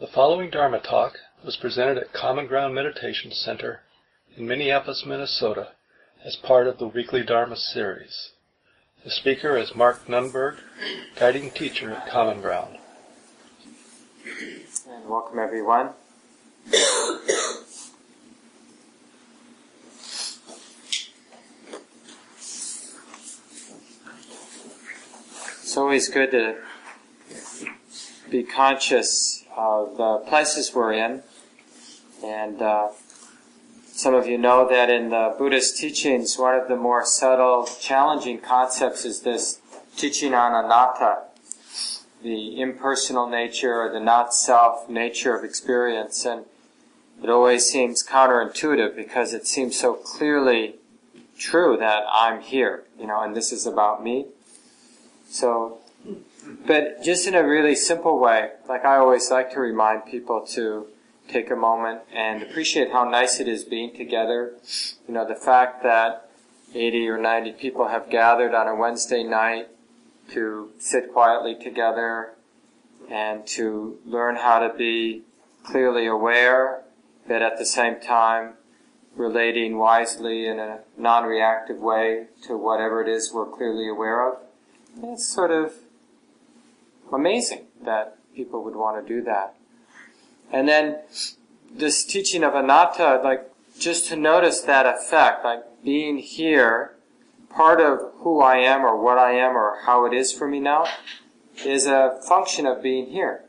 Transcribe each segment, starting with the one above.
The following Dharma talk was presented at Common Ground Meditation Center in Minneapolis, Minnesota, as part of the weekly Dharma series. The speaker is Mark Nunberg, guiding teacher at Common Ground. And welcome everyone. It's always good to be conscious of the places we're in. And uh, some of you know that in the Buddhist teachings, one of the more subtle, challenging concepts is this teaching on anatta, the impersonal nature or the not self nature of experience. And it always seems counterintuitive because it seems so clearly true that I'm here, you know, and this is about me. So but just in a really simple way, like I always like to remind people to take a moment and appreciate how nice it is being together. You know, the fact that 80 or 90 people have gathered on a Wednesday night to sit quietly together and to learn how to be clearly aware, but at the same time relating wisely in a non-reactive way to whatever it is we're clearly aware of. It's sort of amazing that people would want to do that. And then this teaching of anatta, like just to notice that effect, like being here, part of who I am or what I am or how it is for me now, is a function of being here.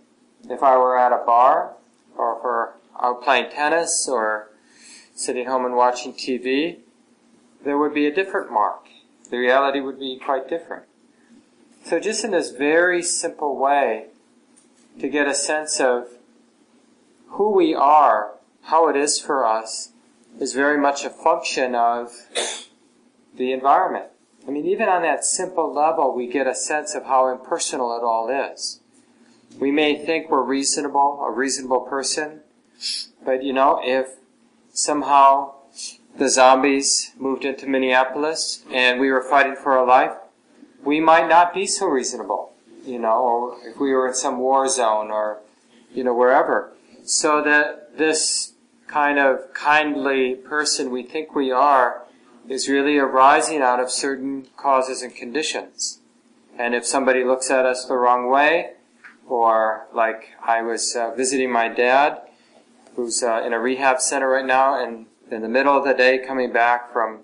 If I were at a bar, or we're out playing tennis, or sitting home and watching TV, there would be a different mark. The reality would be quite different. So just in this very simple way, to get a sense of who we are, how it is for us, is very much a function of the environment. I mean, even on that simple level, we get a sense of how impersonal it all is. We may think we're reasonable, a reasonable person, but you know, if somehow the zombies moved into Minneapolis and we were fighting for our life, we might not be so reasonable, you know, or if we were in some war zone or, you know, wherever. So that this kind of kindly person we think we are is really arising out of certain causes and conditions. And if somebody looks at us the wrong way, or like I was uh, visiting my dad, who's uh, in a rehab center right now, and in the middle of the day coming back from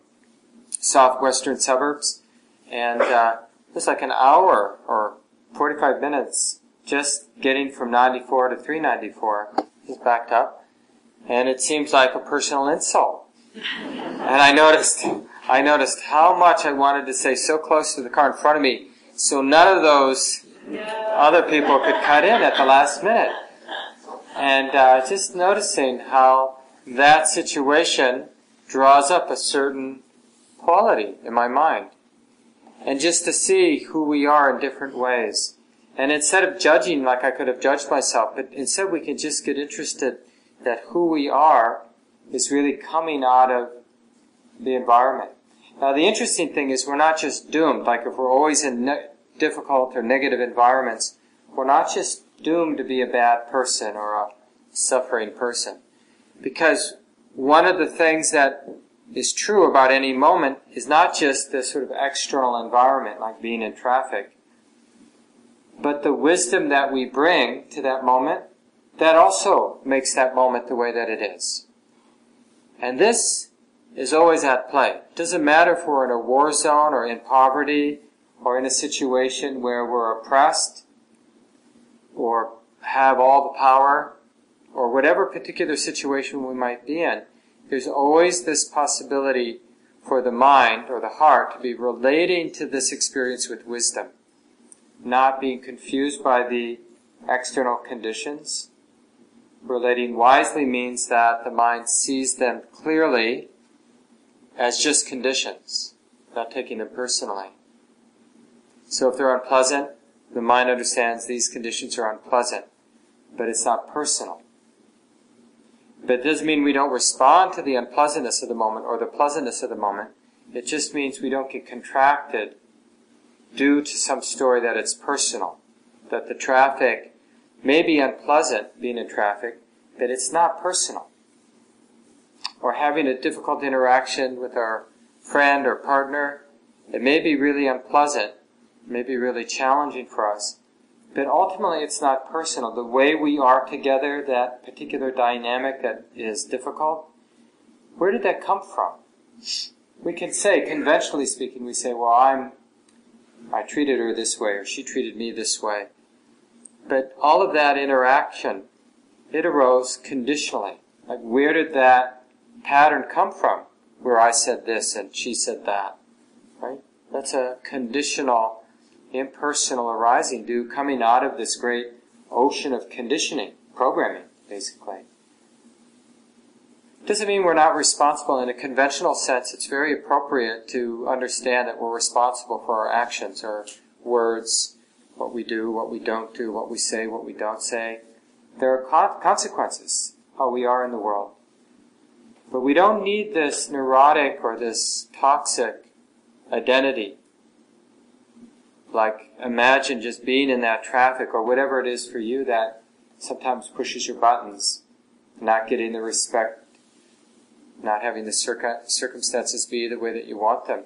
southwestern suburbs, and uh, it's like an hour or 45 minutes just getting from 94 to 394. is backed up. And it seems like a personal insult. And I noticed, I noticed how much I wanted to say so close to the car in front of me so none of those other people could cut in at the last minute. And uh, just noticing how that situation draws up a certain quality in my mind and just to see who we are in different ways. And instead of judging like I could have judged myself, but instead we can just get interested that who we are is really coming out of the environment. Now the interesting thing is we're not just doomed, like if we're always in ne- difficult or negative environments, we're not just doomed to be a bad person or a suffering person. Because one of the things that is true about any moment is not just the sort of external environment, like being in traffic, but the wisdom that we bring to that moment that also makes that moment the way that it is. And this is always at play. It doesn't matter if we're in a war zone or in poverty or in a situation where we're oppressed or have all the power or whatever particular situation we might be in there's always this possibility for the mind or the heart to be relating to this experience with wisdom, not being confused by the external conditions. Relating wisely means that the mind sees them clearly as just conditions, not taking them personally. So if they're unpleasant, the mind understands these conditions are unpleasant, but it's not personal. But it doesn't mean we don't respond to the unpleasantness of the moment or the pleasantness of the moment. It just means we don't get contracted due to some story that it's personal. That the traffic may be unpleasant being in traffic, but it's not personal. Or having a difficult interaction with our friend or partner, it may be really unpleasant, may be really challenging for us, but ultimately it's not personal. The way we are together, that particular dynamic that is difficult, where did that come from? We can say, conventionally speaking, we say, well, I'm, I treated her this way, or she treated me this way. But all of that interaction, it arose conditionally. Like, where did that pattern come from? Where I said this and she said that. Right? That's a conditional, impersonal arising due coming out of this great ocean of conditioning, programming, basically. Doesn't mean we're not responsible in a conventional sense. It's very appropriate to understand that we're responsible for our actions, our words, what we do, what we don't do, what we say, what we don't say. There are consequences, how we are in the world. But we don't need this neurotic or this toxic identity. Like, imagine just being in that traffic or whatever it is for you that sometimes pushes your buttons, not getting the respect not having the circumstances be the way that you want them.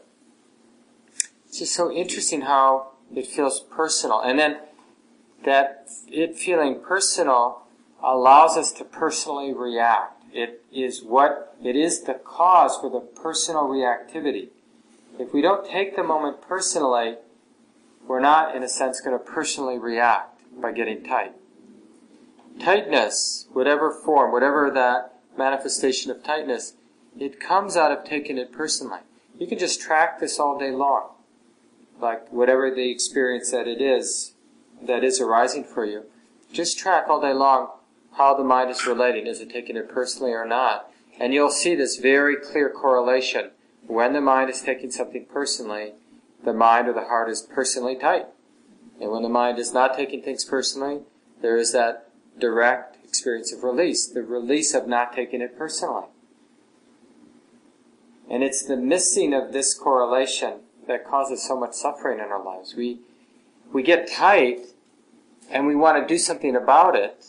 It's just so interesting how it feels personal. And then that it feeling personal allows us to personally react. It is what, it is the cause for the personal reactivity. If we don't take the moment personally, we're not, in a sense, going to personally react by getting tight. Tightness, whatever form, whatever that manifestation of tightness, it comes out of taking it personally. You can just track this all day long. Like whatever the experience that it is, that is arising for you. Just track all day long how the mind is relating. Is it taking it personally or not? And you'll see this very clear correlation. When the mind is taking something personally, the mind or the heart is personally tight. And when the mind is not taking things personally, there is that direct experience of release, the release of not taking it personally. And it's the missing of this correlation that causes so much suffering in our lives. We, we get tight and we want to do something about it,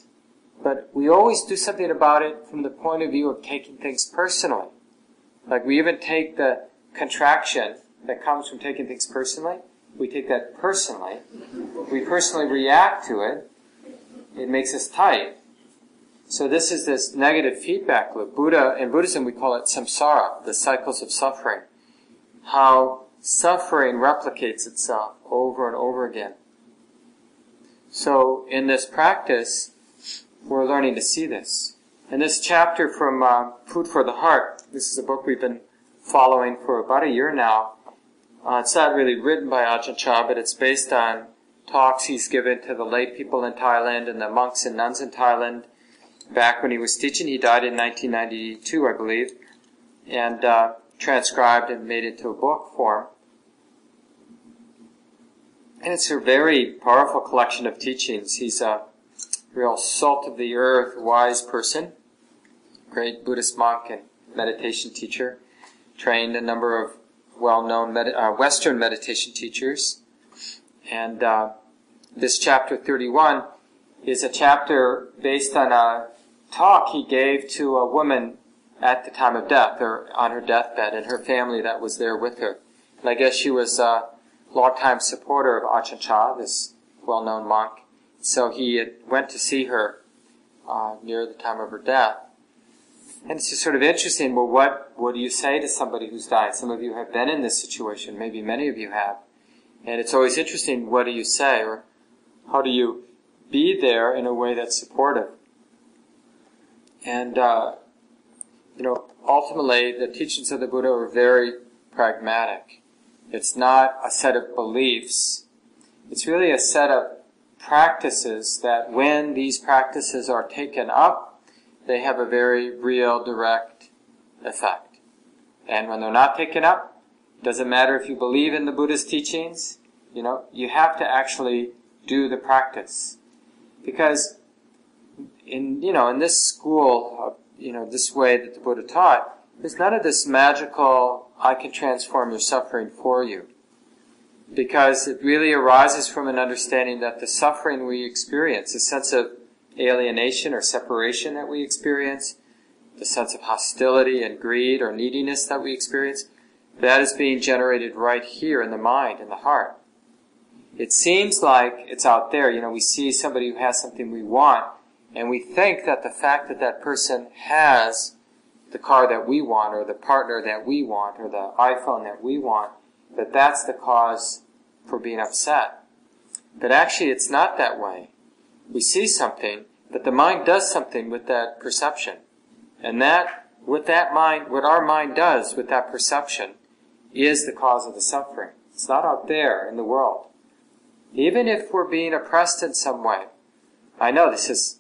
but we always do something about it from the point of view of taking things personally. Like we even take the contraction that comes from taking things personally, we take that personally, we personally react to it, it makes us tight. So this is this negative feedback loop. Buddha, in Buddhism we call it samsara, the cycles of suffering. How suffering replicates itself over and over again. So in this practice, we're learning to see this. In this chapter from uh, Food for the Heart, this is a book we've been following for about a year now. Uh, it's not really written by Ajahn Chah, but it's based on talks he's given to the lay people in Thailand and the monks and nuns in Thailand back when he was teaching. He died in 1992, I believe, and uh, transcribed and made into a book form. And it's a very powerful collection of teachings. He's a real salt of the earth, wise person, great Buddhist monk and meditation teacher, trained a number of well-known med- uh, Western meditation teachers. And uh, this chapter 31 is a chapter based on a talk he gave to a woman at the time of death, or on her deathbed, and her family that was there with her. And I guess she was a longtime supporter of Ajahn Chah, this well-known monk. So he went to see her uh, near the time of her death. And it's just sort of interesting. Well, what what do you say to somebody who's died? Some of you have been in this situation. Maybe many of you have. And it's always interesting. What do you say, or how do you be there in a way that's supportive? And, uh, you know, ultimately, the teachings of the Buddha are very pragmatic. It's not a set of beliefs. It's really a set of practices that when these practices are taken up, they have a very real, direct effect. And when they're not taken up, doesn't matter if you believe in the Buddha's teachings, you know, you have to actually do the practice. Because in you know in this school, you know this way that the Buddha taught, there's none of this magical "I can transform your suffering for you," because it really arises from an understanding that the suffering we experience, a sense of alienation or separation that we experience, the sense of hostility and greed or neediness that we experience, that is being generated right here in the mind, in the heart. It seems like it's out there. You know, we see somebody who has something we want, and we think that the fact that that person has the car that we want, or the partner that we want, or the iPhone that we want, that that's the cause for being upset. But actually, it's not that way. We see something, but the mind does something with that perception. And that, what that mind, what our mind does with that perception, is the cause of the suffering. It's not out there in the world. Even if we're being oppressed in some way, I know this is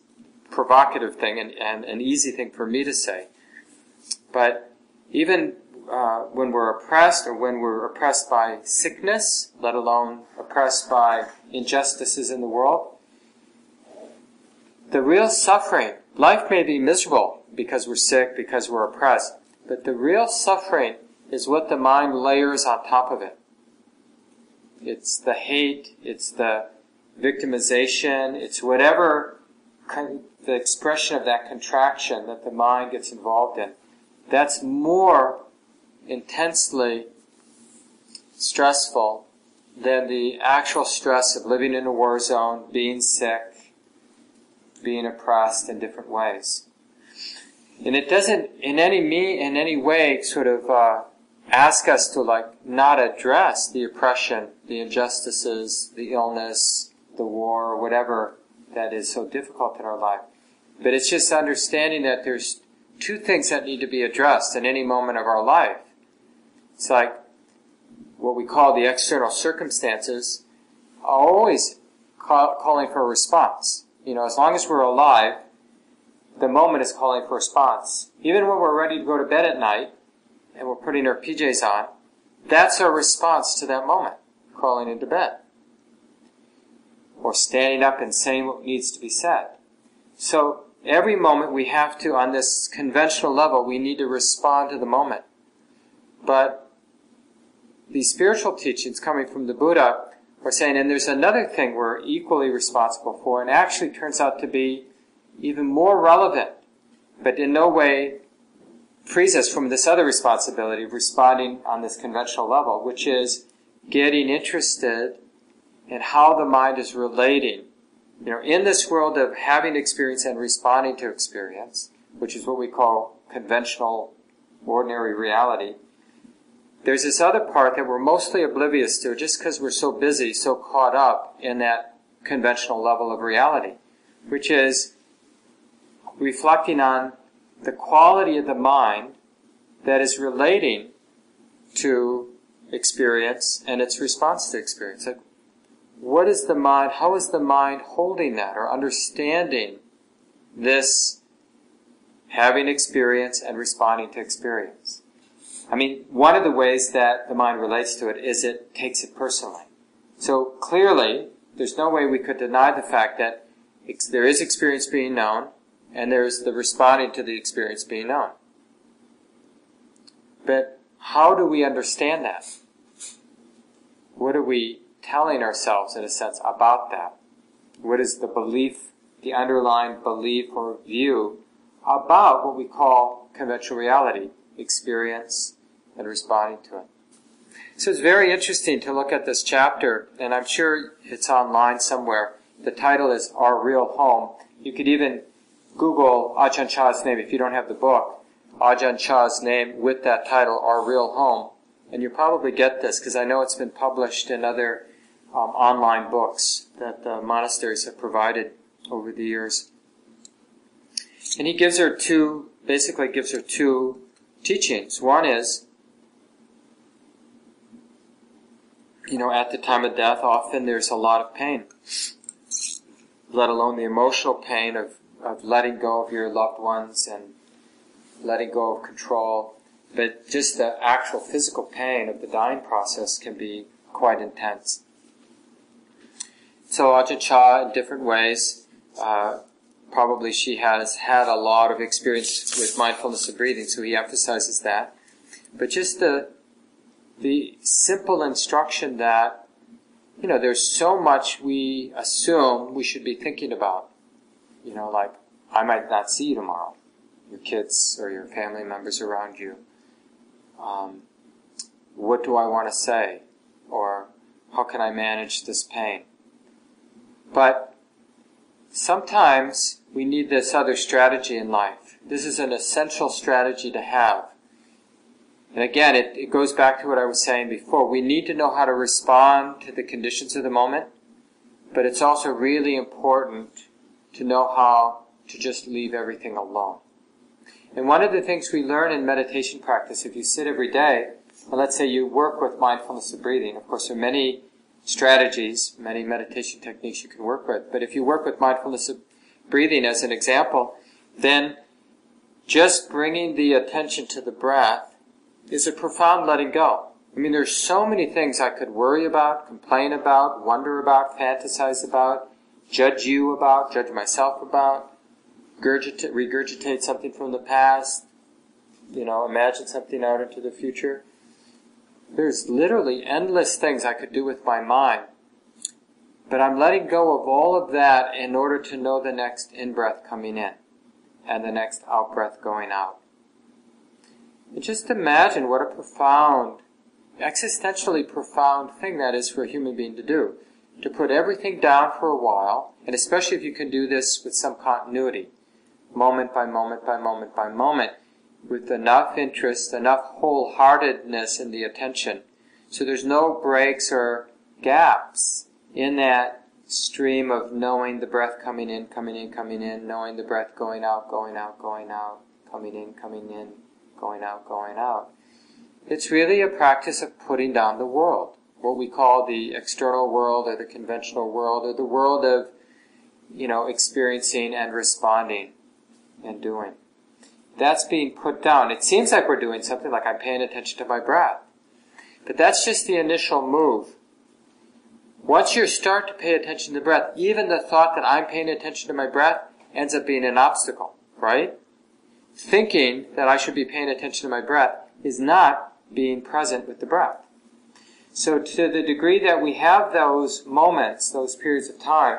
provocative thing and, and an easy thing for me to say, but even uh, when we're oppressed or when we're oppressed by sickness, let alone oppressed by injustices in the world, the real suffering, life may be miserable because we're sick, because we're oppressed, but the real suffering is what the mind layers on top of it. It's the hate, it's the victimization, it's whatever con- the expression of that contraction that the mind gets involved in. That's more intensely stressful than the actual stress of living in a war zone, being sick, being oppressed in different ways. And it doesn't in any me in any way sort of uh, ask us to like not address the oppression, the injustices, the illness, the war, whatever that is so difficult in our life. But it's just understanding that there's two things that need to be addressed in any moment of our life. It's like what we call the external circumstances always call, calling for a response. You know, as long as we're alive, the moment is calling for response. Even when we're ready to go to bed at night, and we're putting our PJs on, that's our response to that moment, crawling into bed. Or standing up and saying what needs to be said. So every moment we have to, on this conventional level, we need to respond to the moment. But these spiritual teachings coming from the Buddha are saying, and there's another thing we're equally responsible for, and actually turns out to be even more relevant, but in no way frees us from this other responsibility of responding on this conventional level, which is getting interested in how the mind is relating. You know, in this world of having experience and responding to experience, which is what we call conventional, ordinary reality, there's this other part that we're mostly oblivious to just because we're so busy, so caught up in that conventional level of reality, which is reflecting on the quality of the mind that is relating to experience and its response to experience. Like, what is the mind, how is the mind holding that or understanding this having experience and responding to experience? I mean, one of the ways that the mind relates to it is it takes it personally. So clearly, there's no way we could deny the fact that there is experience being known, and there's the responding to the experience being known. But how do we understand that? What are we telling ourselves, in a sense, about that? What is the belief, the underlying belief or view about what we call conventional reality, experience, and responding to it? So it's very interesting to look at this chapter, and I'm sure it's online somewhere. The title is Our Real Home. You could even Google Ajahn Chah's name if you don't have the book. Ajahn Chah's name with that title, Our Real Home. And you probably get this because I know it's been published in other um, online books that the monasteries have provided over the years. And he gives her two, basically gives her two teachings. One is, you know, at the time of death, often there's a lot of pain, let alone the emotional pain of of letting go of your loved ones and letting go of control. But just the actual physical pain of the dying process can be quite intense. So Ajahn Chah, in different ways, uh, probably she has had a lot of experience with mindfulness of breathing, so he emphasizes that. But just the the simple instruction that you know there's so much we assume we should be thinking about you know, like, I might not see you tomorrow, your kids or your family members around you. Um, what do I want to say? Or how can I manage this pain? But sometimes we need this other strategy in life. This is an essential strategy to have. And again, it, it goes back to what I was saying before. We need to know how to respond to the conditions of the moment, but it's also really important to know how to just leave everything alone. And one of the things we learn in meditation practice, if you sit every day, and let's say you work with mindfulness of breathing, of course there are many strategies, many meditation techniques you can work with, but if you work with mindfulness of breathing as an example, then just bringing the attention to the breath is a profound letting go. I mean, there's so many things I could worry about, complain about, wonder about, fantasize about, judge you about, judge myself about, regurgitate, something from the past, you know, imagine something out into the future. There's literally endless things I could do with my mind. But I'm letting go of all of that in order to know the next in breath coming in and the next out breath going out. And just imagine what a profound, existentially profound thing that is for a human being to do. To put everything down for a while, and especially if you can do this with some continuity, moment by moment by moment by moment, with enough interest, enough wholeheartedness in the attention. So there's no breaks or gaps in that stream of knowing the breath coming in, coming in, coming in, knowing the breath going out, going out, going out, coming in, coming in, going out, going out. It's really a practice of putting down the world, what we call the external world or the conventional world or the world of, you know, experiencing and responding and doing. That's being put down. It seems like we're doing something like I'm paying attention to my breath. But that's just the initial move. Once you start to pay attention to breath, even the thought that I'm paying attention to my breath ends up being an obstacle, right? Thinking that I should be paying attention to my breath is not being present with the breath. So to the degree that we have those moments, those periods of time,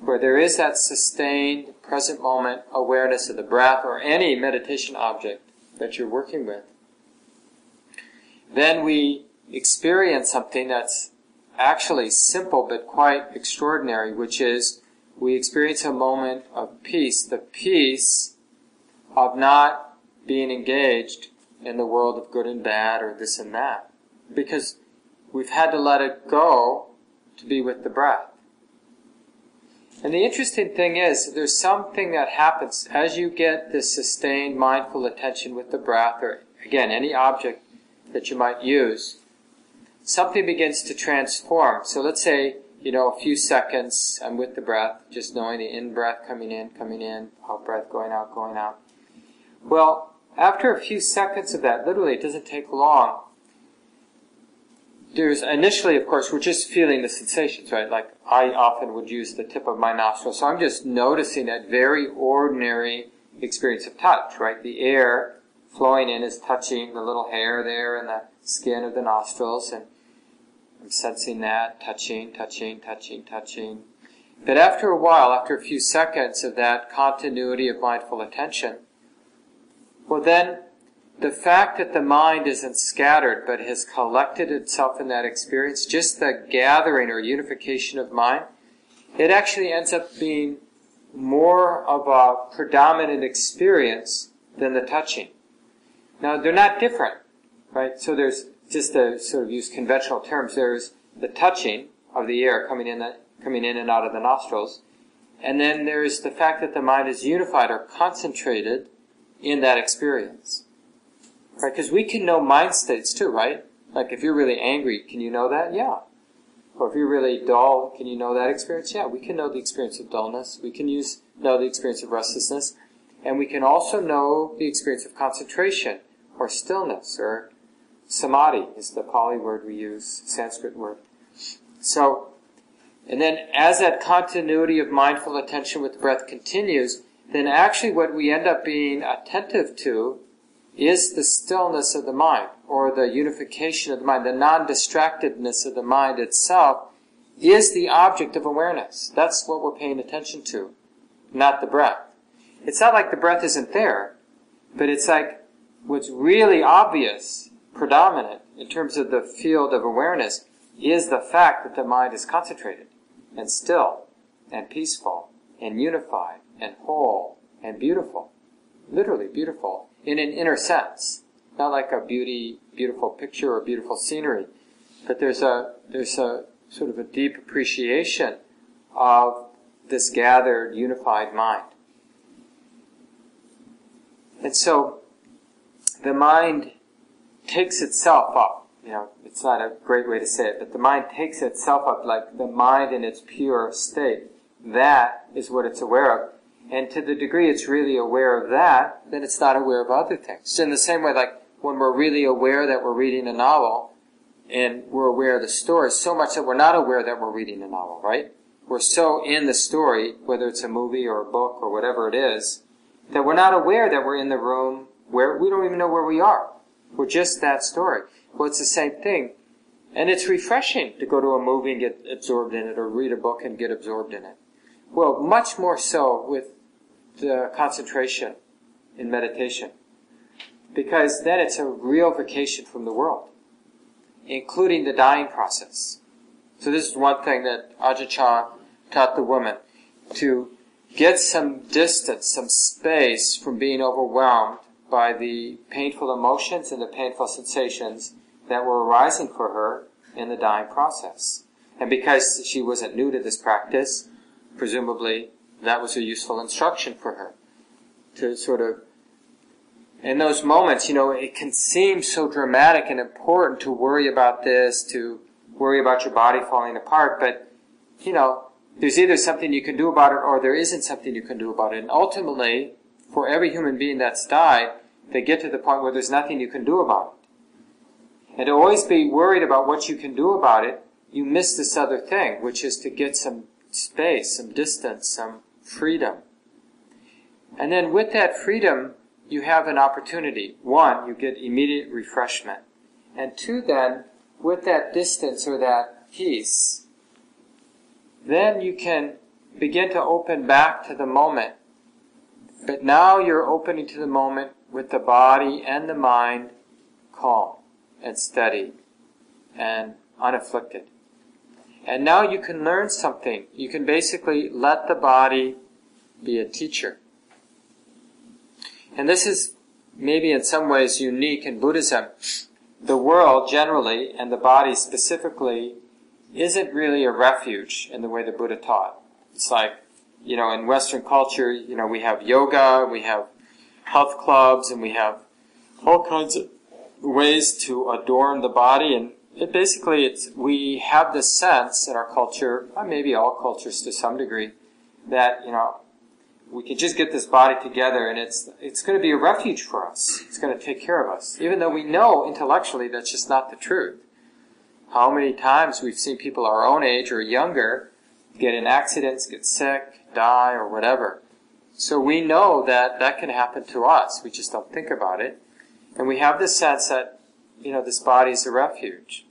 where there is that sustained present moment awareness of the breath or any meditation object that you're working with, then we experience something that's actually simple but quite extraordinary, which is we experience a moment of peace, the peace of not being engaged in the world of good and bad or this and that. Because we've had to let it go to be with the breath. And the interesting thing is, there's something that happens as you get this sustained mindful attention with the breath, or again, any object that you might use, something begins to transform. So let's say, you know, a few seconds, I'm with the breath, just knowing the in breath coming in, coming in, out breath going out, going out. Well, after a few seconds of that, literally it doesn't take long, there's initially, of course, we're just feeling the sensations, right? Like I often would use the tip of my nostril, so I'm just noticing that very ordinary experience of touch, right? The air flowing in is touching the little hair there and the skin of the nostrils, and I'm sensing that, touching, touching, touching, touching. But after a while, after a few seconds of that continuity of mindful attention, well then the fact that the mind isn't scattered but has collected itself in that experience, just the gathering or unification of mind, it actually ends up being more of a predominant experience than the touching. Now, they're not different, right? So there's, just to sort of use conventional terms, there's the touching of the air coming in, the, coming in and out of the nostrils, and then there's the fact that the mind is unified or concentrated in that experience. Right? Because we can know mind states too, right? Like if you're really angry, can you know that? Yeah. Or if you're really dull, can you know that experience? Yeah, we can know the experience of dullness. We can use know the experience of restlessness, and we can also know the experience of concentration or stillness or samadhi is the Pali word we use, Sanskrit word. So, and then as that continuity of mindful attention with the breath continues, then actually what we end up being attentive to is the stillness of the mind, or the unification of the mind, the non-distractedness of the mind itself, is the object of awareness. That's what we're paying attention to. not the breath. It's not like the breath isn't there, but it's like what's really obvious, predominant in terms of the field of awareness is the fact that the mind is concentrated and still and peaceful and unified and whole and beautiful. Literally beautiful in an inner sense. Not like a beauty, beautiful picture or beautiful scenery, but there's a, there's a sort of a deep appreciation of this gathered, unified mind. And so, the mind takes itself up. You know, it's not a great way to say it, but the mind takes itself up like the mind in its pure state. That is what it's aware of. And to the degree it's really aware of that, then it's not aware of other things. So in the same way, like when we're really aware that we're reading a novel, and we're aware of the story so much that we're not aware that we're reading a novel, right? We're so in the story, whether it's a movie or a book or whatever it is, that we're not aware that we're in the room where we don't even know where we are. We're just that story. Well, it's the same thing. And it's refreshing to go to a movie and get absorbed in it or read a book and get absorbed in it. Well, much more so with the concentration in meditation. Because then it's a real vacation from the world including the dying process. So this is one thing that Ajahn Chah taught the woman to get some distance, some space from being overwhelmed by the painful emotions and the painful sensations that were arising for her in the dying process. And because she wasn't new to this practice, presumably that was a useful instruction for her to sort of in those moments, you know, it can seem so dramatic and important to worry about this, to worry about your body falling apart, but, you know, there's either something you can do about it or there isn't something you can do about it. And ultimately, for every human being that's died, they get to the point where there's nothing you can do about it. And to always be worried about what you can do about it, you miss this other thing, which is to get some space, some distance, some freedom. And then with that freedom, you have an opportunity. One, you get immediate refreshment. And two, then, with that distance or that peace, then you can begin to open back to the moment. But now you're opening to the moment with the body and the mind calm and steady and unafflicted. And now you can learn something. You can basically let the body be a teacher. And this is maybe in some ways unique in Buddhism. The world generally, and the body specifically, isn't really a refuge in the way the Buddha taught. It's like, you know, in Western culture, you know, we have yoga, we have health clubs, and we have all kinds of ways to adorn the body, and it basically, it's, we have this sense in our culture, uh, maybe all cultures to some degree, that, you know, we can just get this body together and it's, it's going to be a refuge for us. It's going to take care of us. Even though we know intellectually that's just not the truth. How many times we've seen people our own age or younger get in accidents, get sick, die, or whatever. So we know that that can happen to us. We just don't think about it. And we have this sense that, you know, this body is a refuge.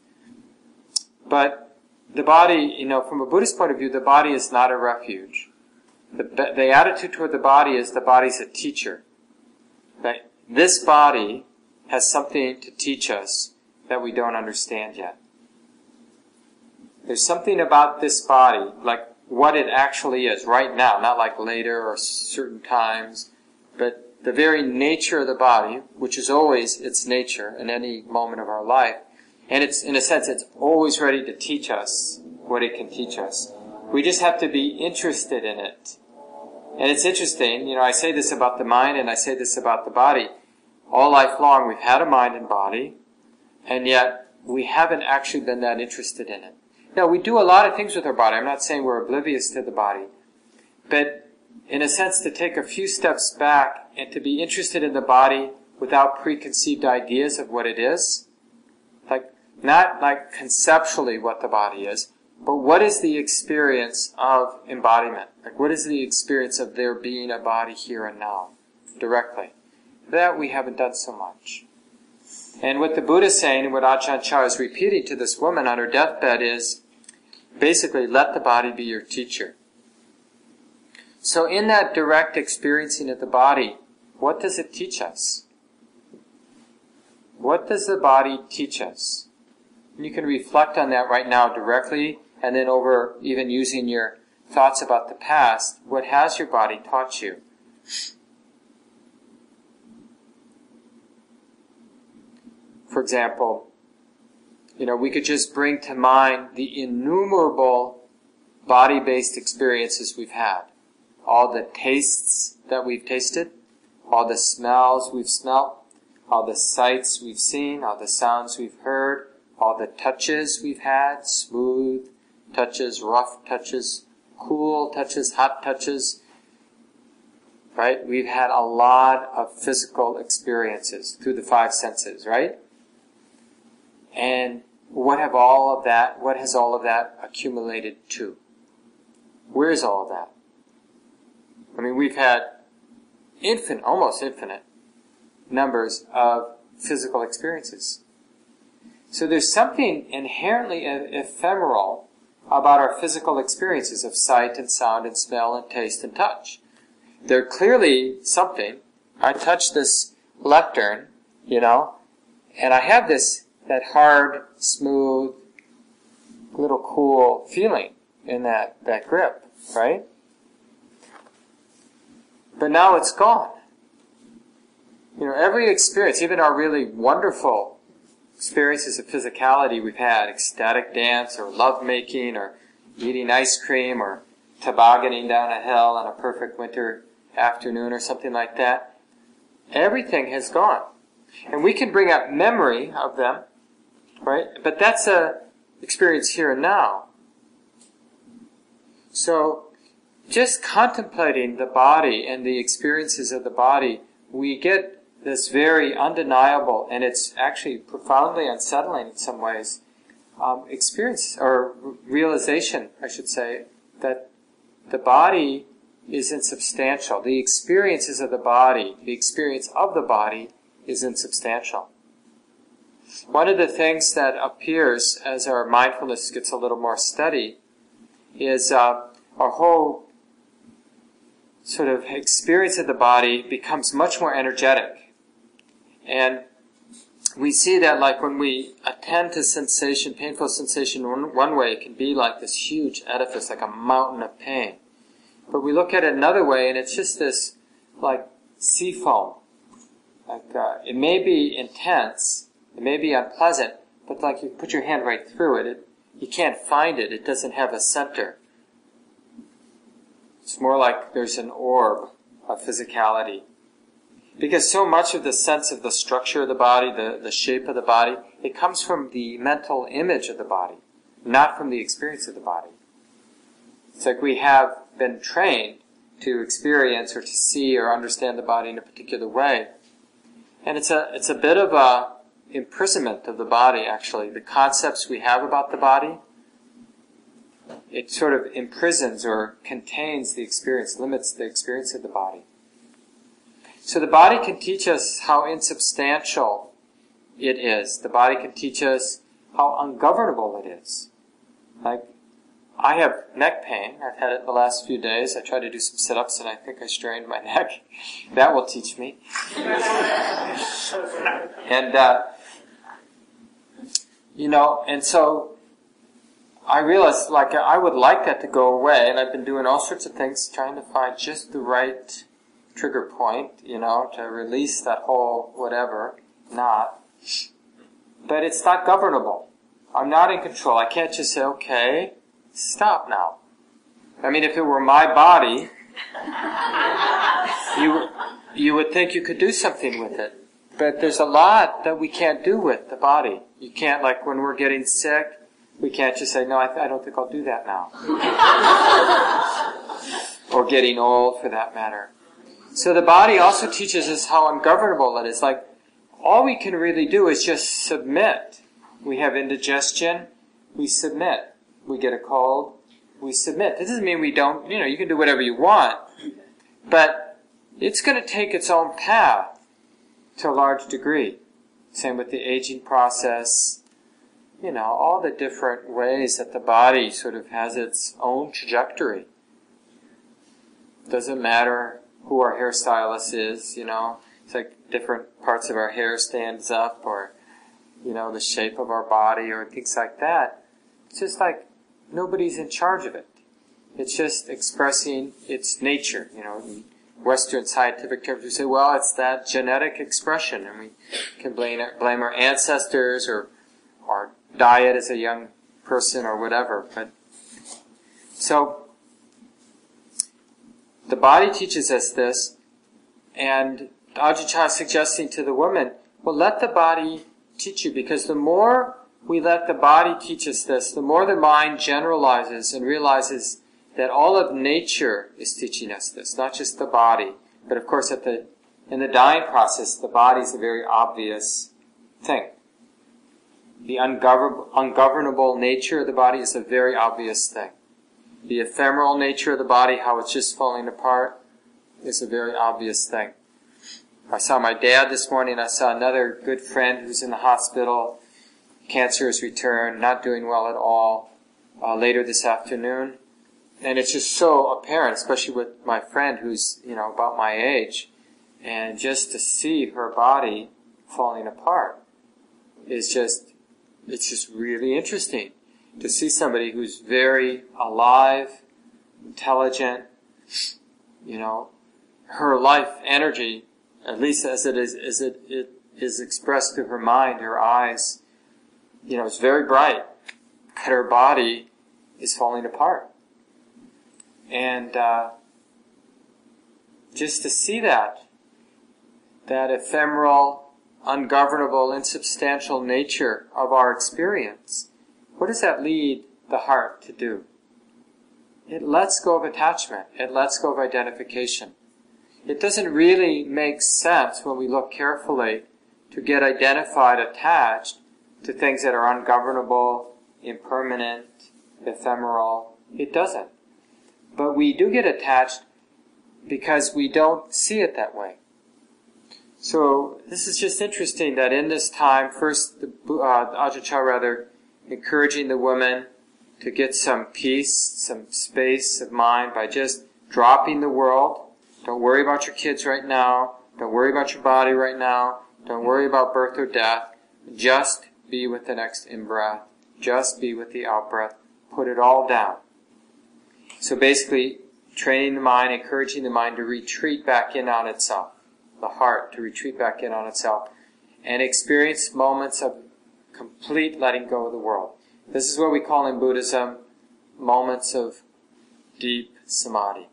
But the body, you know, from a Buddhist point of view, the body is not a refuge. The, the attitude toward the body is the body's a teacher. That this body has something to teach us that we don't understand yet. There's something about this body, like what it actually is right now, not like later or certain times, but the very nature of the body, which is always its nature in any moment of our life, and it's, in a sense, it's always ready to teach us what it can teach us. We just have to be interested in it. And it's interesting, you know, I say this about the mind and I say this about the body. All life long we've had a mind and body, and yet we haven't actually been that interested in it. Now, we do a lot of things with our body. I'm not saying we're oblivious to the body. But in a sense, to take a few steps back and to be interested in the body without preconceived ideas of what it is, like, not like conceptually what the body is, but what is the experience of embodiment? Like, what is the experience of there being a body here and now, directly? That we haven't done so much. And what the Buddha is saying, and what Ajahn Chah is repeating to this woman on her deathbed is basically let the body be your teacher. So, in that direct experiencing of the body, what does it teach us? What does the body teach us? You can reflect on that right now directly, and then over even using your thoughts about the past. What has your body taught you? For example, you know, we could just bring to mind the innumerable body based experiences we've had. All the tastes that we've tasted, all the smells we've smelt, all the sights we've seen, all the sounds we've heard, all the touches we've had, smooth touches, rough touches, cool touches, hot touches. Right? We've had a lot of physical experiences through the five senses, right? And what have all of that, what has all of that accumulated to? Where is all of that? I mean, we've had infinite, almost infinite numbers of physical experiences. So there's something inherently ephemeral about our physical experiences of sight and sound and smell and taste and touch. They're clearly something. I touch this lectern, you know, and I have this, that hard, smooth, little cool feeling in that, that grip, right? But now it's gone. You know, every experience, even our really wonderful experiences of physicality we've had, ecstatic dance or love making or eating ice cream or tobogganing down a hill on a perfect winter afternoon or something like that, everything has gone. And we can bring up memory of them, right? But that's a experience here and now. So, just contemplating the body and the experiences of the body, we get this very undeniable, and it's actually profoundly unsettling in some ways, um, experience or realization, I should say, that the body is insubstantial. The experiences of the body, the experience of the body, is insubstantial. One of the things that appears as our mindfulness gets a little more steady is uh, our whole sort of experience of the body becomes much more energetic. And we see that like when we attend to sensation, painful sensation one, one way, it can be like this huge edifice, like a mountain of pain. But we look at it another way and it's just this like sea foam. Like, uh, it may be intense, it may be unpleasant, but like you put your hand right through it, it you can't find it, it doesn't have a center. It's more like there's an orb of physicality because so much of the sense of the structure of the body, the, the shape of the body, it comes from the mental image of the body, not from the experience of the body. It's like we have been trained to experience or to see or understand the body in a particular way. And it's a, it's a bit of a imprisonment of the body, actually. The concepts we have about the body, it sort of imprisons or contains the experience, limits the experience of the body. So the body can teach us how insubstantial it is. The body can teach us how ungovernable it is. Like, I have neck pain. I've had it the last few days. I tried to do some sit-ups and I think I strained my neck. that will teach me. and, uh, you know, and so I realized like I would like that to go away and I've been doing all sorts of things trying to find just the right trigger point, you know, to release that whole whatever, knot. But it's not governable. I'm not in control. I can't just say, okay, stop now. I mean, if it were my body, you, you would think you could do something with it. But there's a lot that we can't do with the body. You can't, like when we're getting sick, we can't just say, no, I, th- I don't think I'll do that now. or getting old for that matter. So the body also teaches us how ungovernable it is. Like, all we can really do is just submit. We have indigestion, we submit. We get a cold, we submit. This doesn't mean we don't, you know, you can do whatever you want, but it's going to take its own path to a large degree. Same with the aging process, you know, all the different ways that the body sort of has its own trajectory. Doesn't matter who our hairstylist is, you know. It's like different parts of our hair stands up or, you know, the shape of our body or things like that. It's just like nobody's in charge of it. It's just expressing its nature, you know. In Western scientific terms, we say, well, it's that genetic expression, and we can blame, blame our ancestors or our diet as a young person or whatever. But so the body teaches us this, and Ajahn Chah is suggesting to the woman, well, let the body teach you, because the more we let the body teach us this, the more the mind generalizes and realizes that all of nature is teaching us this, not just the body. But of course, at the in the dying process, the body is a very obvious thing. The ungovern- ungovernable nature of the body is a very obvious thing. The ephemeral nature of the body, how it's just falling apart, is a very obvious thing. I saw my dad this morning. I saw another good friend who's in the hospital. Cancer has returned, not doing well at all. Uh, later this afternoon, and it's just so apparent, especially with my friend who's you know about my age, and just to see her body falling apart is just it's just really interesting to see somebody who's very alive, intelligent, you know, her life energy, at least as it is, as it, it is expressed through her mind, her eyes, you know, is very bright, but her body is falling apart. And, uh, just to see that, that ephemeral, ungovernable, insubstantial nature of our experience, what does that lead the heart to do? It lets go of attachment. It lets go of identification. It doesn't really make sense when we look carefully to get identified, attached to things that are ungovernable, impermanent, ephemeral. It doesn't. But we do get attached because we don't see it that way. So this is just interesting that in this time, first, the, uh, Ajahn Chah rather encouraging the woman to get some peace, some space of mind by just dropping the world. Don't worry about your kids right now. Don't worry about your body right now. Don't worry about birth or death. Just be with the next in breath. Just be with the out breath. Put it all down. So basically, training the mind, encouraging the mind to retreat back in on itself. The heart to retreat back in on itself. And experience moments of complete letting go of the world. This is what we call in Buddhism moments of deep samadhi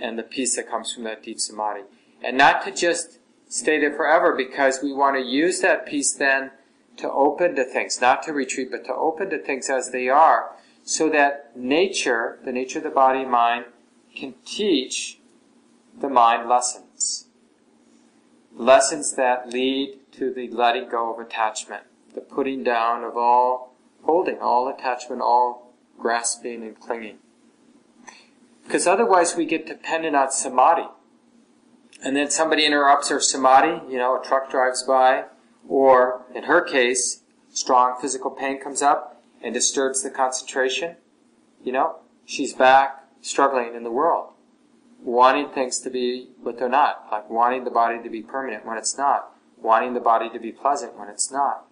and the peace that comes from that deep samadhi. And not to just stay there forever because we want to use that peace then to open to things, not to retreat, but to open to things as they are so that nature, the nature of the body and mind, can teach the mind lessons. Lessons that lead to the letting go of attachment the putting down of all holding, all attachment, all grasping and clinging. Because otherwise we get dependent on samadhi. And then somebody interrupts our samadhi, you know, a truck drives by, or in her case, strong physical pain comes up and disturbs the concentration. You know, she's back struggling in the world, wanting things to be what they're not, like wanting the body to be permanent when it's not, wanting the body to be pleasant when it's not.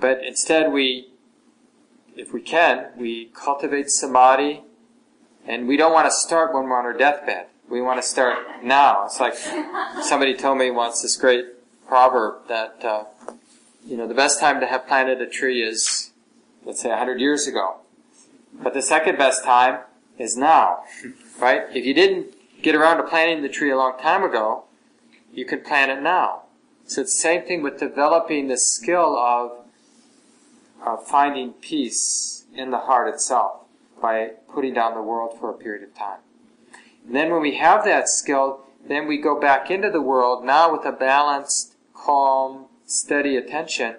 But instead, we, if we can, we cultivate samadhi, and we don't want to start when we're on our deathbed. We want to start now. It's like somebody told me once this great proverb that, uh, you know, the best time to have planted a tree is, let's say, 100 years ago. But the second best time is now, right? If you didn't get around to planting the tree a long time ago, you can plant it now. So it's the same thing with developing the skill of uh, finding peace in the heart itself by putting down the world for a period of time. And then when we have that skill, then we go back into the world now with a balanced, calm, steady attention,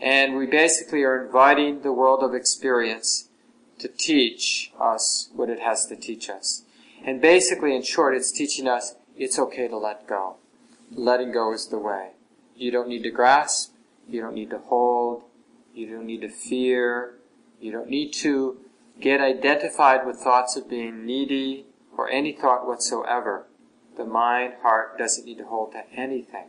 and we basically are inviting the world of experience to teach us what it has to teach us. And basically, in short, it's teaching us it's okay to let go. Letting go is the way. You don't need to grasp, you don't need to hold, you don't need to fear. You don't need to get identified with thoughts of being needy or any thought whatsoever. The mind, heart doesn't need to hold to anything.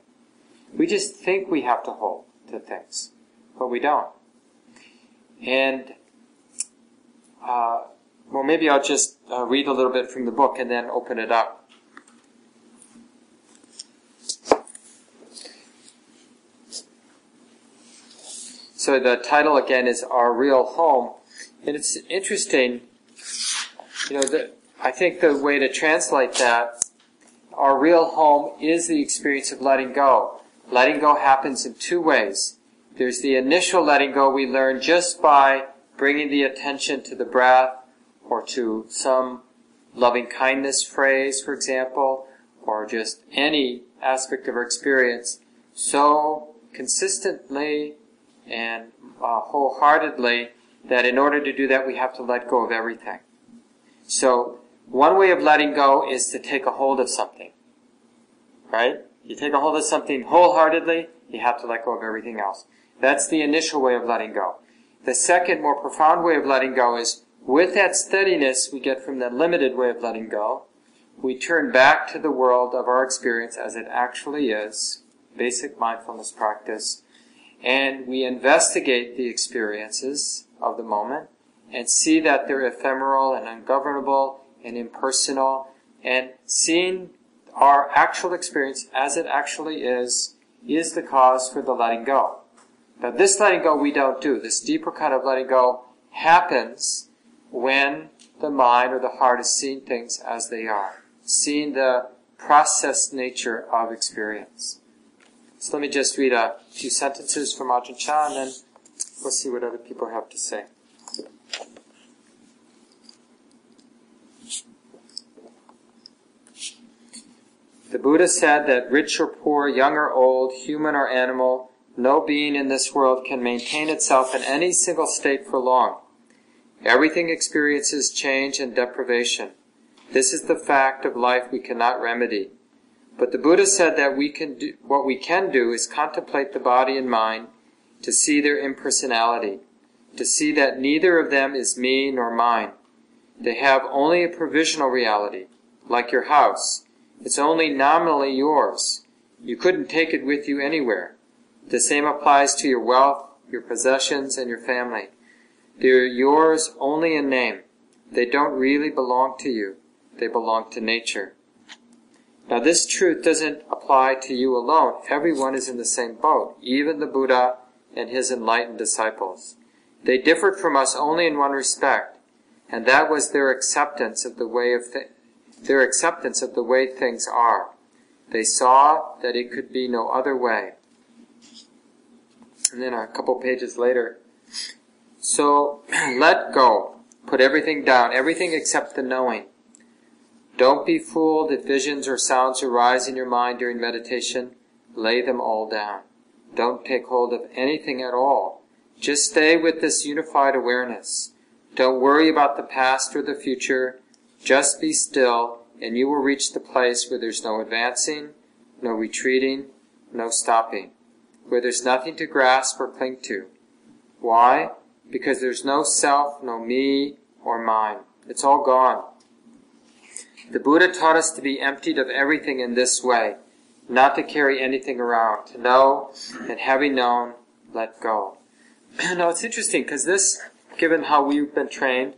We just think we have to hold to things, but we don't. And, uh, well, maybe I'll just uh, read a little bit from the book and then open it up. So the title again is Our Real Home. And it's interesting, you know, I think the way to translate that, our real home is the experience of letting go. Letting go happens in two ways. There's the initial letting go we learn just by bringing the attention to the breath or to some loving kindness phrase, for example, or just any aspect of our experience so consistently and uh, wholeheartedly that in order to do that we have to let go of everything. So one way of letting go is to take a hold of something. Right? You take a hold of something wholeheartedly, you have to let go of everything else. That's the initial way of letting go. The second, more profound way of letting go is with that steadiness we get from the limited way of letting go, we turn back to the world of our experience as it actually is, basic mindfulness practice, and we investigate the experiences of the moment and see that they're ephemeral and ungovernable and impersonal and seeing our actual experience as it actually is is the cause for the letting go. Now this letting go we don't do. This deeper kind of letting go happens when the mind or the heart is seeing things as they are, seeing the processed nature of experience. So let me just read a few sentences from Ajahn Chah and then we'll see what other people have to say. The Buddha said that rich or poor, young or old, human or animal, no being in this world can maintain itself in any single state for long. Everything experiences change and deprivation. This is the fact of life we cannot remedy. But the Buddha said that we can do, what we can do is contemplate the body and mind to see their impersonality, to see that neither of them is me nor mine. They have only a provisional reality, like your house. It's only nominally yours. You couldn't take it with you anywhere. The same applies to your wealth, your possessions, and your family. They're yours only in name. They don't really belong to you. They belong to nature. Now this truth doesn't apply to you alone. Everyone is in the same boat, even the Buddha and his enlightened disciples. They differed from us only in one respect, and that was their acceptance of the way of th- their acceptance of the way things are. They saw that it could be no other way. And then a couple pages later, so let go. Put everything down, everything except the knowing. Don't be fooled if visions or sounds arise in your mind during meditation. Lay them all down. Don't take hold of anything at all. Just stay with this unified awareness. Don't worry about the past or the future. Just be still, and you will reach the place where there's no advancing, no retreating, no stopping, where there's nothing to grasp or cling to. Why? Because there's no self, no me, or mine. It's all gone. The Buddha taught us to be emptied of everything in this way, not to carry anything around, to know, and having known, let go. now it's interesting because this, given how we've been trained,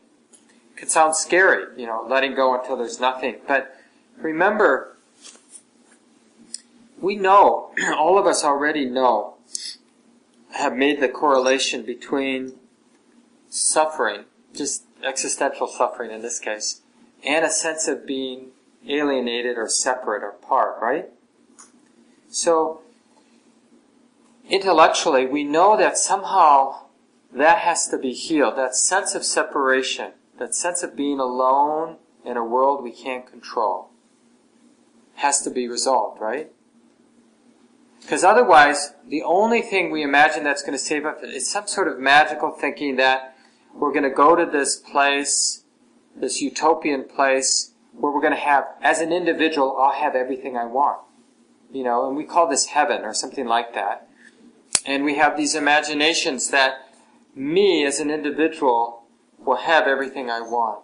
can sound scary, you know, letting go until there's nothing. But remember, we know, all of us already know, have made the correlation between suffering, just existential suffering in this case, and a sense of being alienated or separate or apart, right? So, intellectually, we know that somehow that has to be healed. That sense of separation, that sense of being alone in a world we can't control, has to be resolved, right? Because otherwise, the only thing we imagine that's going to save us is some sort of magical thinking that we're going to go to this place, this utopian place, where we're going to have, as an individual, I'll have everything I want. You know, and we call this heaven or something like that. And we have these imaginations that me as an individual will have everything I want.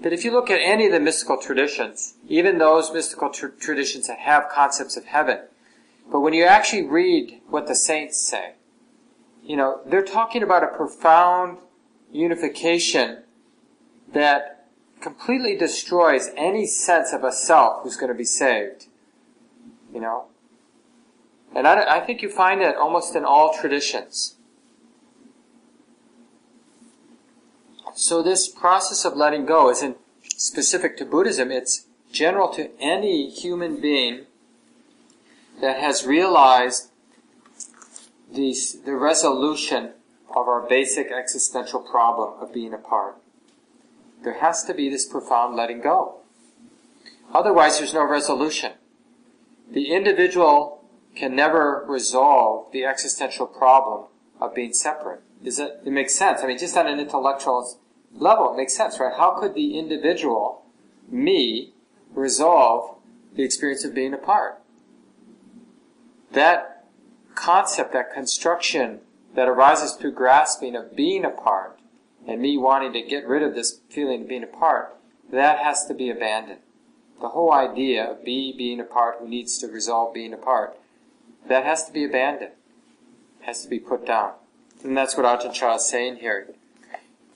But if you look at any of the mystical traditions, even those mystical tr- traditions that have concepts of heaven, but when you actually read what the saints say, you know, they're talking about a profound unification that completely destroys any sense of a self who's going to be saved. You know? And I, I think you find that almost in all traditions. So this process of letting go isn't specific to Buddhism, it's general to any human being that has realized the, the resolution of our basic existential problem of being apart. There has to be this profound letting go. Otherwise, there's no resolution. The individual can never resolve the existential problem of being separate. Is it, it makes sense. I mean, just on an intellectual level, it makes sense, right? How could the individual, me, resolve the experience of being apart? That concept, that construction that arises through grasping of being apart and me wanting to get rid of this feeling of being apart, that has to be abandoned. The whole idea of be being apart who needs to resolve being apart, that has to be abandoned, has to be put down. And that's what Ajahn Chah is saying here.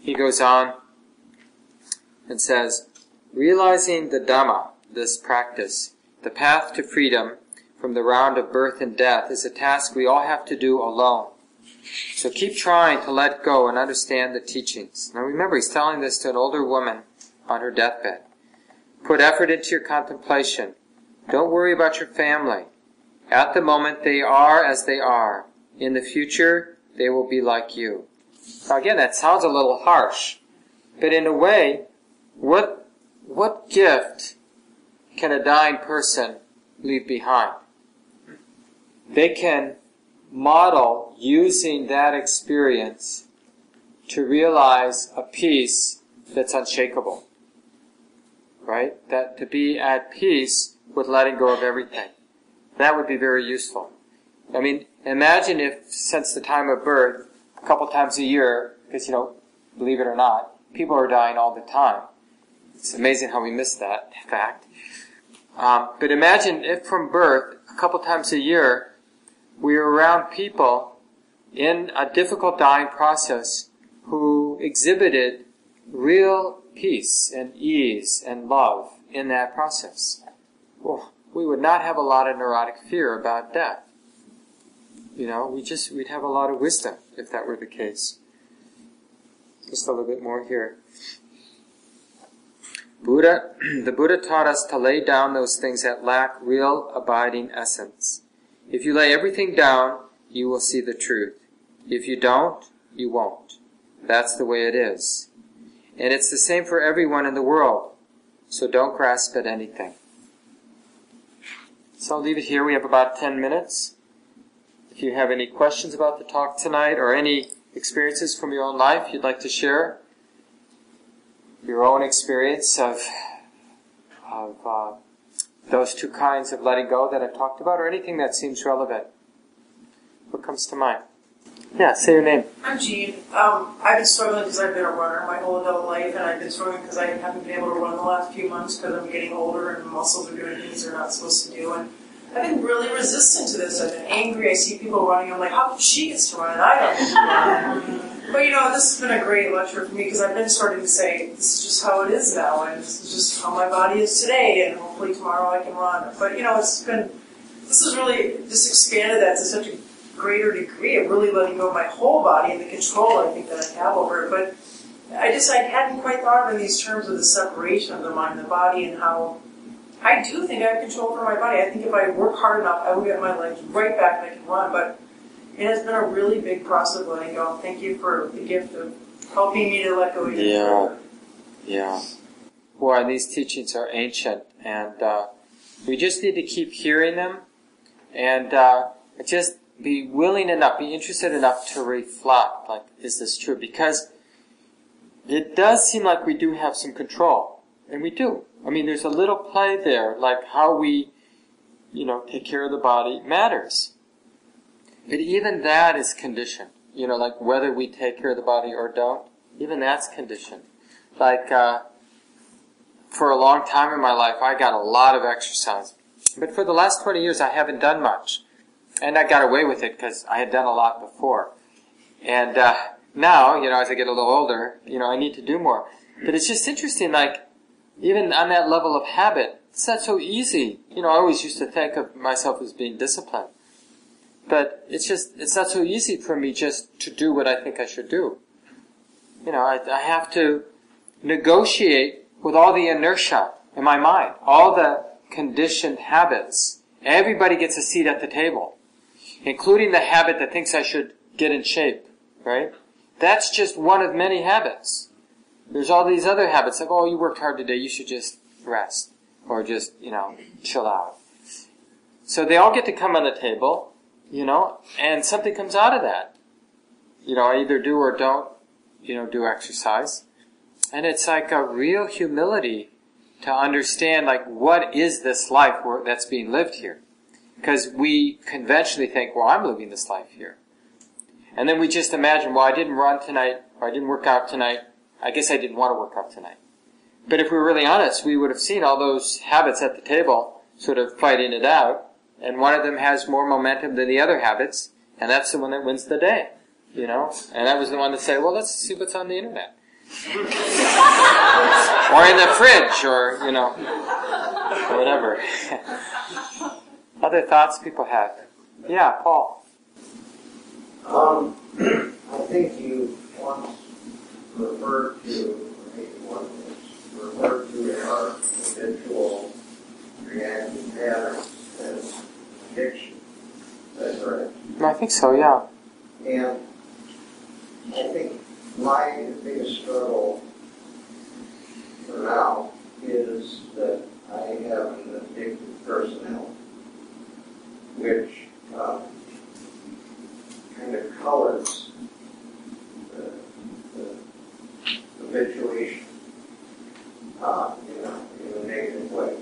He goes on and says, realizing the Dhamma, this practice, the path to freedom from the round of birth and death is a task we all have to do alone. So keep trying to let go and understand the teachings. Now remember, he's telling this to an older woman on her deathbed. Put effort into your contemplation. Don't worry about your family. At the moment, they are as they are. In the future, they will be like you. Now again, that sounds a little harsh, but in a way, what, what gift can a dying person leave behind? They can model using that experience to realize a peace that's unshakable. Right? That to be at peace with letting go of everything. That would be very useful. I mean, imagine if since the time of birth, a couple times a year, because you know, believe it or not, people are dying all the time. It's amazing how we miss that fact. Um, but imagine if from birth, a couple times a year, we are around people in a difficult dying process who exhibited real peace and ease and love in that process. Well, we would not have a lot of neurotic fear about death. You know, we just, we'd have a lot of wisdom if that were the case. Just a little bit more here. Buddha, the Buddha taught us to lay down those things that lack real abiding essence. If you lay everything down, you will see the truth. If you don't, you won't. That's the way it is. And it's the same for everyone in the world. So don't grasp at anything. So I'll leave it here. We have about 10 minutes. If you have any questions about the talk tonight or any experiences from your own life you'd like to share, your own experience of, of uh, those two kinds of letting go that I've talked about, or anything that seems relevant. What comes to mind? Yeah, say your name. I'm Jean. Um, I've been struggling because I've been a runner my whole adult life, and I've been struggling because I haven't been able to run the last few months because I'm getting older and muscles are doing things they're not supposed to do. And I've been really resistant to this. I've been angry. I see people running. I'm like, how come she gets to run and I don't? But you know, this has been a great lecture for me because I've been starting to say this is just how it is now, and this is just how my body is today, and hopefully tomorrow I can run. But you know, it's been this has really just expanded that to such a greater degree of really letting go of my whole body and the control I think that I have over it. But I just I hadn't quite thought of it in these terms of the separation of the mind and the body and how I do think I have control over my body. I think if I work hard enough, I will get my legs right back and I can run. But it has been a really big process of letting go. Thank you for the gift of helping me to let go Yeah. Yeah. Boy, these teachings are ancient, and uh, we just need to keep hearing them, and uh, just be willing enough, be interested enough to reflect. Like, is this true? Because it does seem like we do have some control, and we do. I mean, there's a little play there, like how we, you know, take care of the body matters. But even that is conditioned. You know, like whether we take care of the body or don't, even that's conditioned. Like, uh, for a long time in my life, I got a lot of exercise. But for the last 20 years, I haven't done much. And I got away with it because I had done a lot before. And uh, now, you know, as I get a little older, you know, I need to do more. But it's just interesting, like, even on that level of habit, it's not so easy. You know, I always used to think of myself as being disciplined. But it's just, it's not so easy for me just to do what I think I should do. You know, I, I have to negotiate with all the inertia in my mind, all the conditioned habits. Everybody gets a seat at the table, including the habit that thinks I should get in shape, right? That's just one of many habits. There's all these other habits like, oh, you worked hard today, you should just rest. Or just, you know, chill out. So they all get to come on the table, you know, and something comes out of that. You know, I either do or don't, you know, do exercise. And it's like a real humility to understand, like, what is this life that's being lived here? Because we conventionally think, well, I'm living this life here. And then we just imagine, well, I didn't run tonight, or I didn't work out tonight. I guess I didn't want to work out tonight. But if we were really honest, we would have seen all those habits at the table sort of fighting it out and one of them has more momentum than the other habits, and that's the one that wins the day. You know? And that was the one to say, well, let's see what's on the internet. or in the fridge, or, you know, whatever. Other thoughts people have? Yeah, Paul. Um, I think you once referred to, or maybe one referred to our habitual reacting patterns as addiction. That's right. I think so, yeah. And I think my biggest struggle for now is that I have an addictive personality, which um, kind of colors the, the habituation uh, in, a, in a negative way.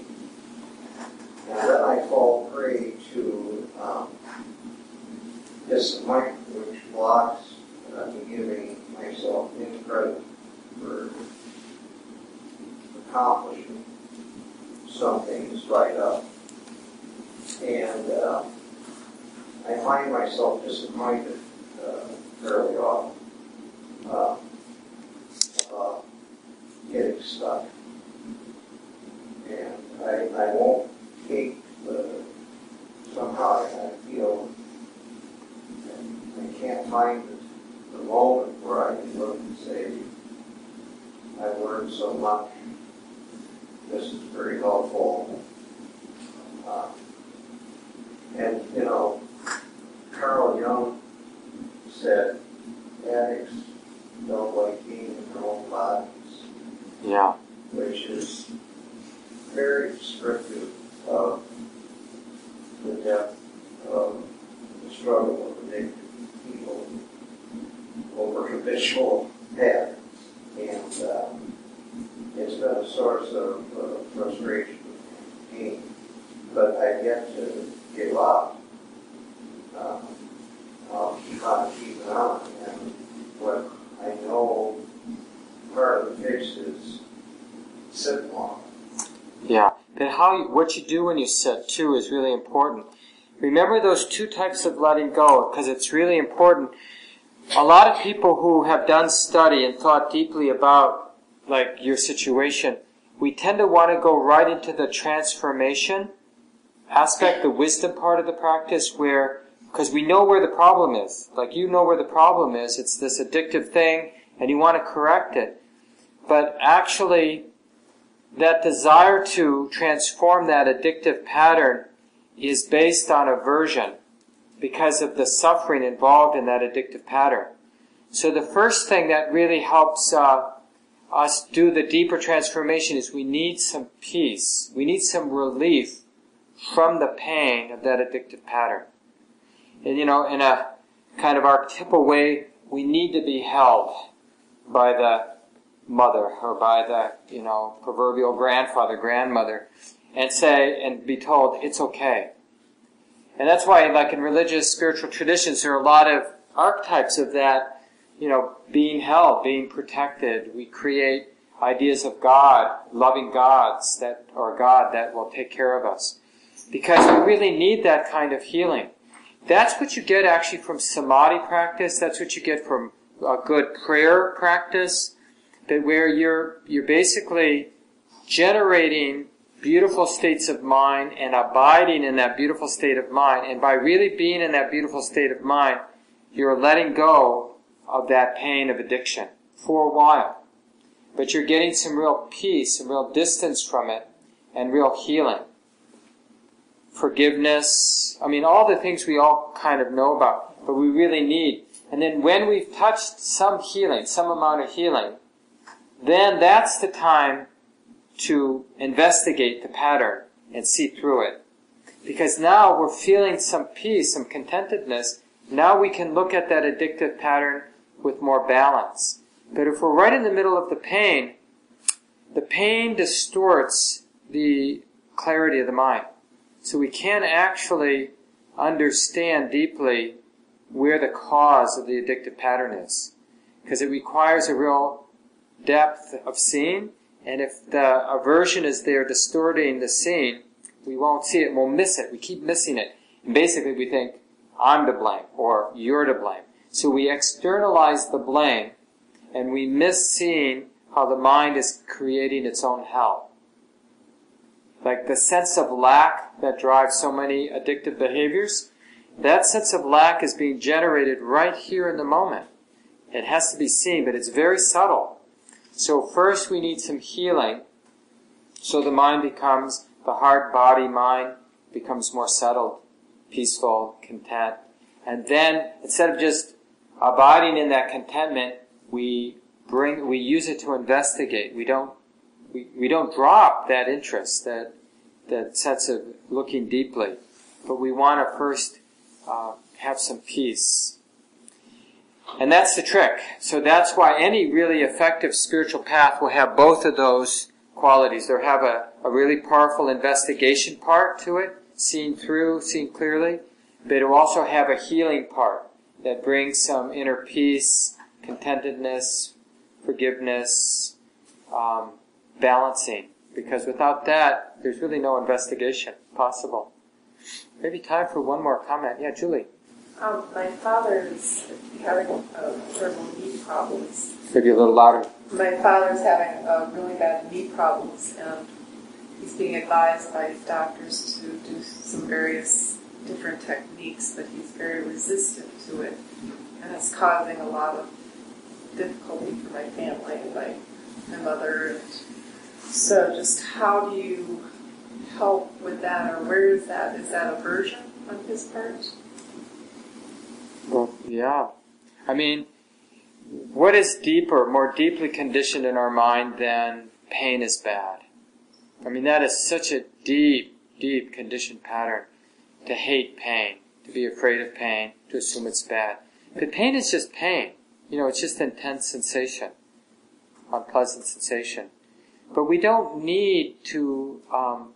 And then I fall prey to um, disappointment, which blocks uh, me giving myself any credit for accomplishing something despite up. And uh, I find myself disappointed uh, fairly often uh, about getting stuck. And I, I won't take the, somehow I feel I can't find the, moment where I can look and say, I've learned so much. This is very helpful. Uh, and, you know, Carl Jung said, addicts don't like being in their own bodies. Yeah. Which is very descriptive of the depth of the struggle of addicted people over habitual patterns. And uh, it's been a source of uh, frustration and pain. But I've yet to give up. Uh, I'll keep on keeping on. And what I know part of the fix is sit long. Yeah. Then how what you do when you sit too is really important. Remember those two types of letting go because it's really important. A lot of people who have done study and thought deeply about like your situation, we tend to want to go right into the transformation aspect, the wisdom part of the practice where because we know where the problem is. Like you know where the problem is. It's this addictive thing and you want to correct it. But actually, that desire to transform that addictive pattern is based on aversion because of the suffering involved in that addictive pattern. So the first thing that really helps uh, us do the deeper transformation is we need some peace. We need some relief from the pain of that addictive pattern. And you know, in a kind of archetypal way, we need to be held by the mother or by the, you know, proverbial grandfather, grandmother, and say, and be told, it's okay. And that's why, like in religious, spiritual traditions, there are a lot of archetypes of that, you know, being held, being protected. We create ideas of God, loving gods that, or God that will take care of us. Because we really need that kind of healing. That's what you get actually from samadhi practice. That's what you get from a good prayer practice. That where you're, you're basically generating beautiful states of mind and abiding in that beautiful state of mind. And by really being in that beautiful state of mind, you're letting go of that pain of addiction for a while. But you're getting some real peace, some real distance from it, and real healing. Forgiveness. I mean, all the things we all kind of know about, but we really need. And then when we've touched some healing, some amount of healing, then that's the time to investigate the pattern and see through it. Because now we're feeling some peace, some contentedness. Now we can look at that addictive pattern with more balance. But if we're right in the middle of the pain, the pain distorts the clarity of the mind. So we can't actually understand deeply where the cause of the addictive pattern is. Because it requires a real depth of seeing and if the aversion is there distorting the scene, we won't see it, we'll miss it, we keep missing it. And basically we think, I'm to blame, or you're to blame. So we externalize the blame, and we miss seeing how the mind is creating its own hell. Like the sense of lack that drives so many addictive behaviors, that sense of lack is being generated right here in the moment. It has to be seen, but it's very subtle. So first we need some healing. So the mind becomes, the heart, body, mind becomes more settled, peaceful, content. And then instead of just abiding in that contentment, we bring, we use it to investigate. We don't, we, we don't drop that interest, that, that sense of looking deeply. But we want to first uh, have some peace and that's the trick. So that's why any really effective spiritual path will have both of those qualities. They'll have a, a really powerful investigation part to it, seen through, seen clearly, but it will also have a healing part that brings some inner peace, contentedness, forgiveness, um, balancing. Because without that, there's really no investigation possible. Maybe time for one more comment. Yeah, Julie. Um, my father's having uh, terrible knee problems. Maybe a little louder. My father's having uh, really bad knee problems, and he's being advised by his doctors to do some various different techniques, but he's very resistant to it, and it's causing a lot of difficulty for my family and my my mother. And so, just how do you help with that, or where is that? Is that aversion on his part? Well, yeah. I mean, what is deeper, more deeply conditioned in our mind than pain is bad? I mean, that is such a deep, deep conditioned pattern to hate pain, to be afraid of pain, to assume it's bad. But pain is just pain. You know, it's just intense sensation, unpleasant sensation. But we don't need to um,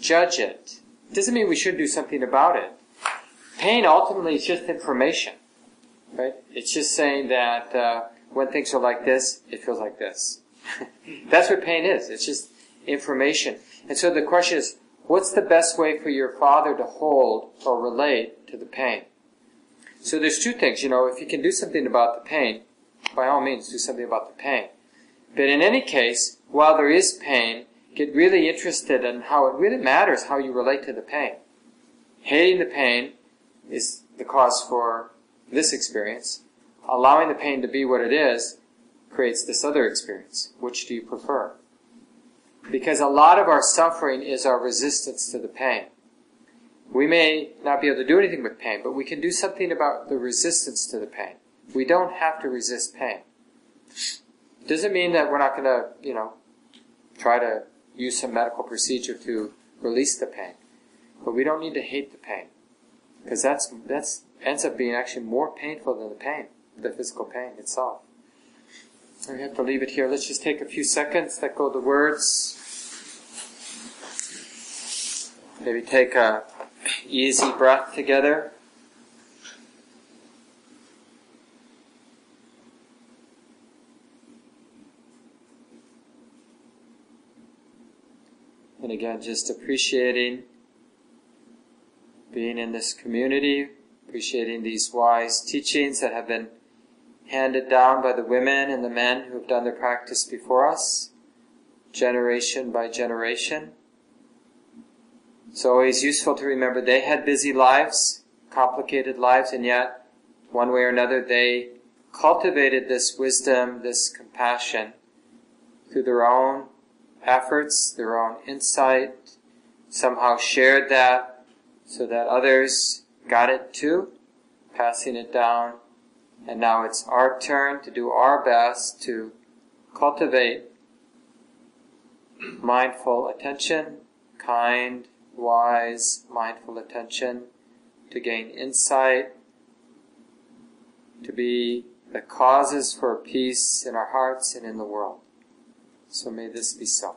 judge it. It doesn't mean we should do something about it pain ultimately is just information, right? It's just saying that uh, when things are like this, it feels like this. That's what pain is. It's just information. And so the question is, what's the best way for your father to hold or relate to the pain? So there's two things, you know, if you can do something about the pain, by all means do something about the pain. But in any case, while there is pain, get really interested in how it really matters how you relate to the pain. Hating the pain is the cause for this experience. Allowing the pain to be what it is creates this other experience. Which do you prefer? Because a lot of our suffering is our resistance to the pain. We may not be able to do anything with pain, but we can do something about the resistance to the pain. We don't have to resist pain. Doesn't mean that we're not going to, you know, try to use some medical procedure to release the pain. But we don't need to hate the pain because that's that's ends up being actually more painful than the pain, the physical pain itself. We have to leave it here. Let's just take a few seconds, let go the words. Maybe take a easy breath together. And again, just appreciating being in this community, appreciating these wise teachings that have been handed down by the women and the men who have done their practice before us, generation by generation. It's always useful to remember they had busy lives, complicated lives, and yet, one way or another, they cultivated this wisdom, this compassion through their own efforts, their own insight, somehow shared that so that others got it too, passing it down. And now it's our turn to do our best to cultivate mindful attention, kind, wise, mindful attention, to gain insight, to be the causes for peace in our hearts and in the world. So may this be so.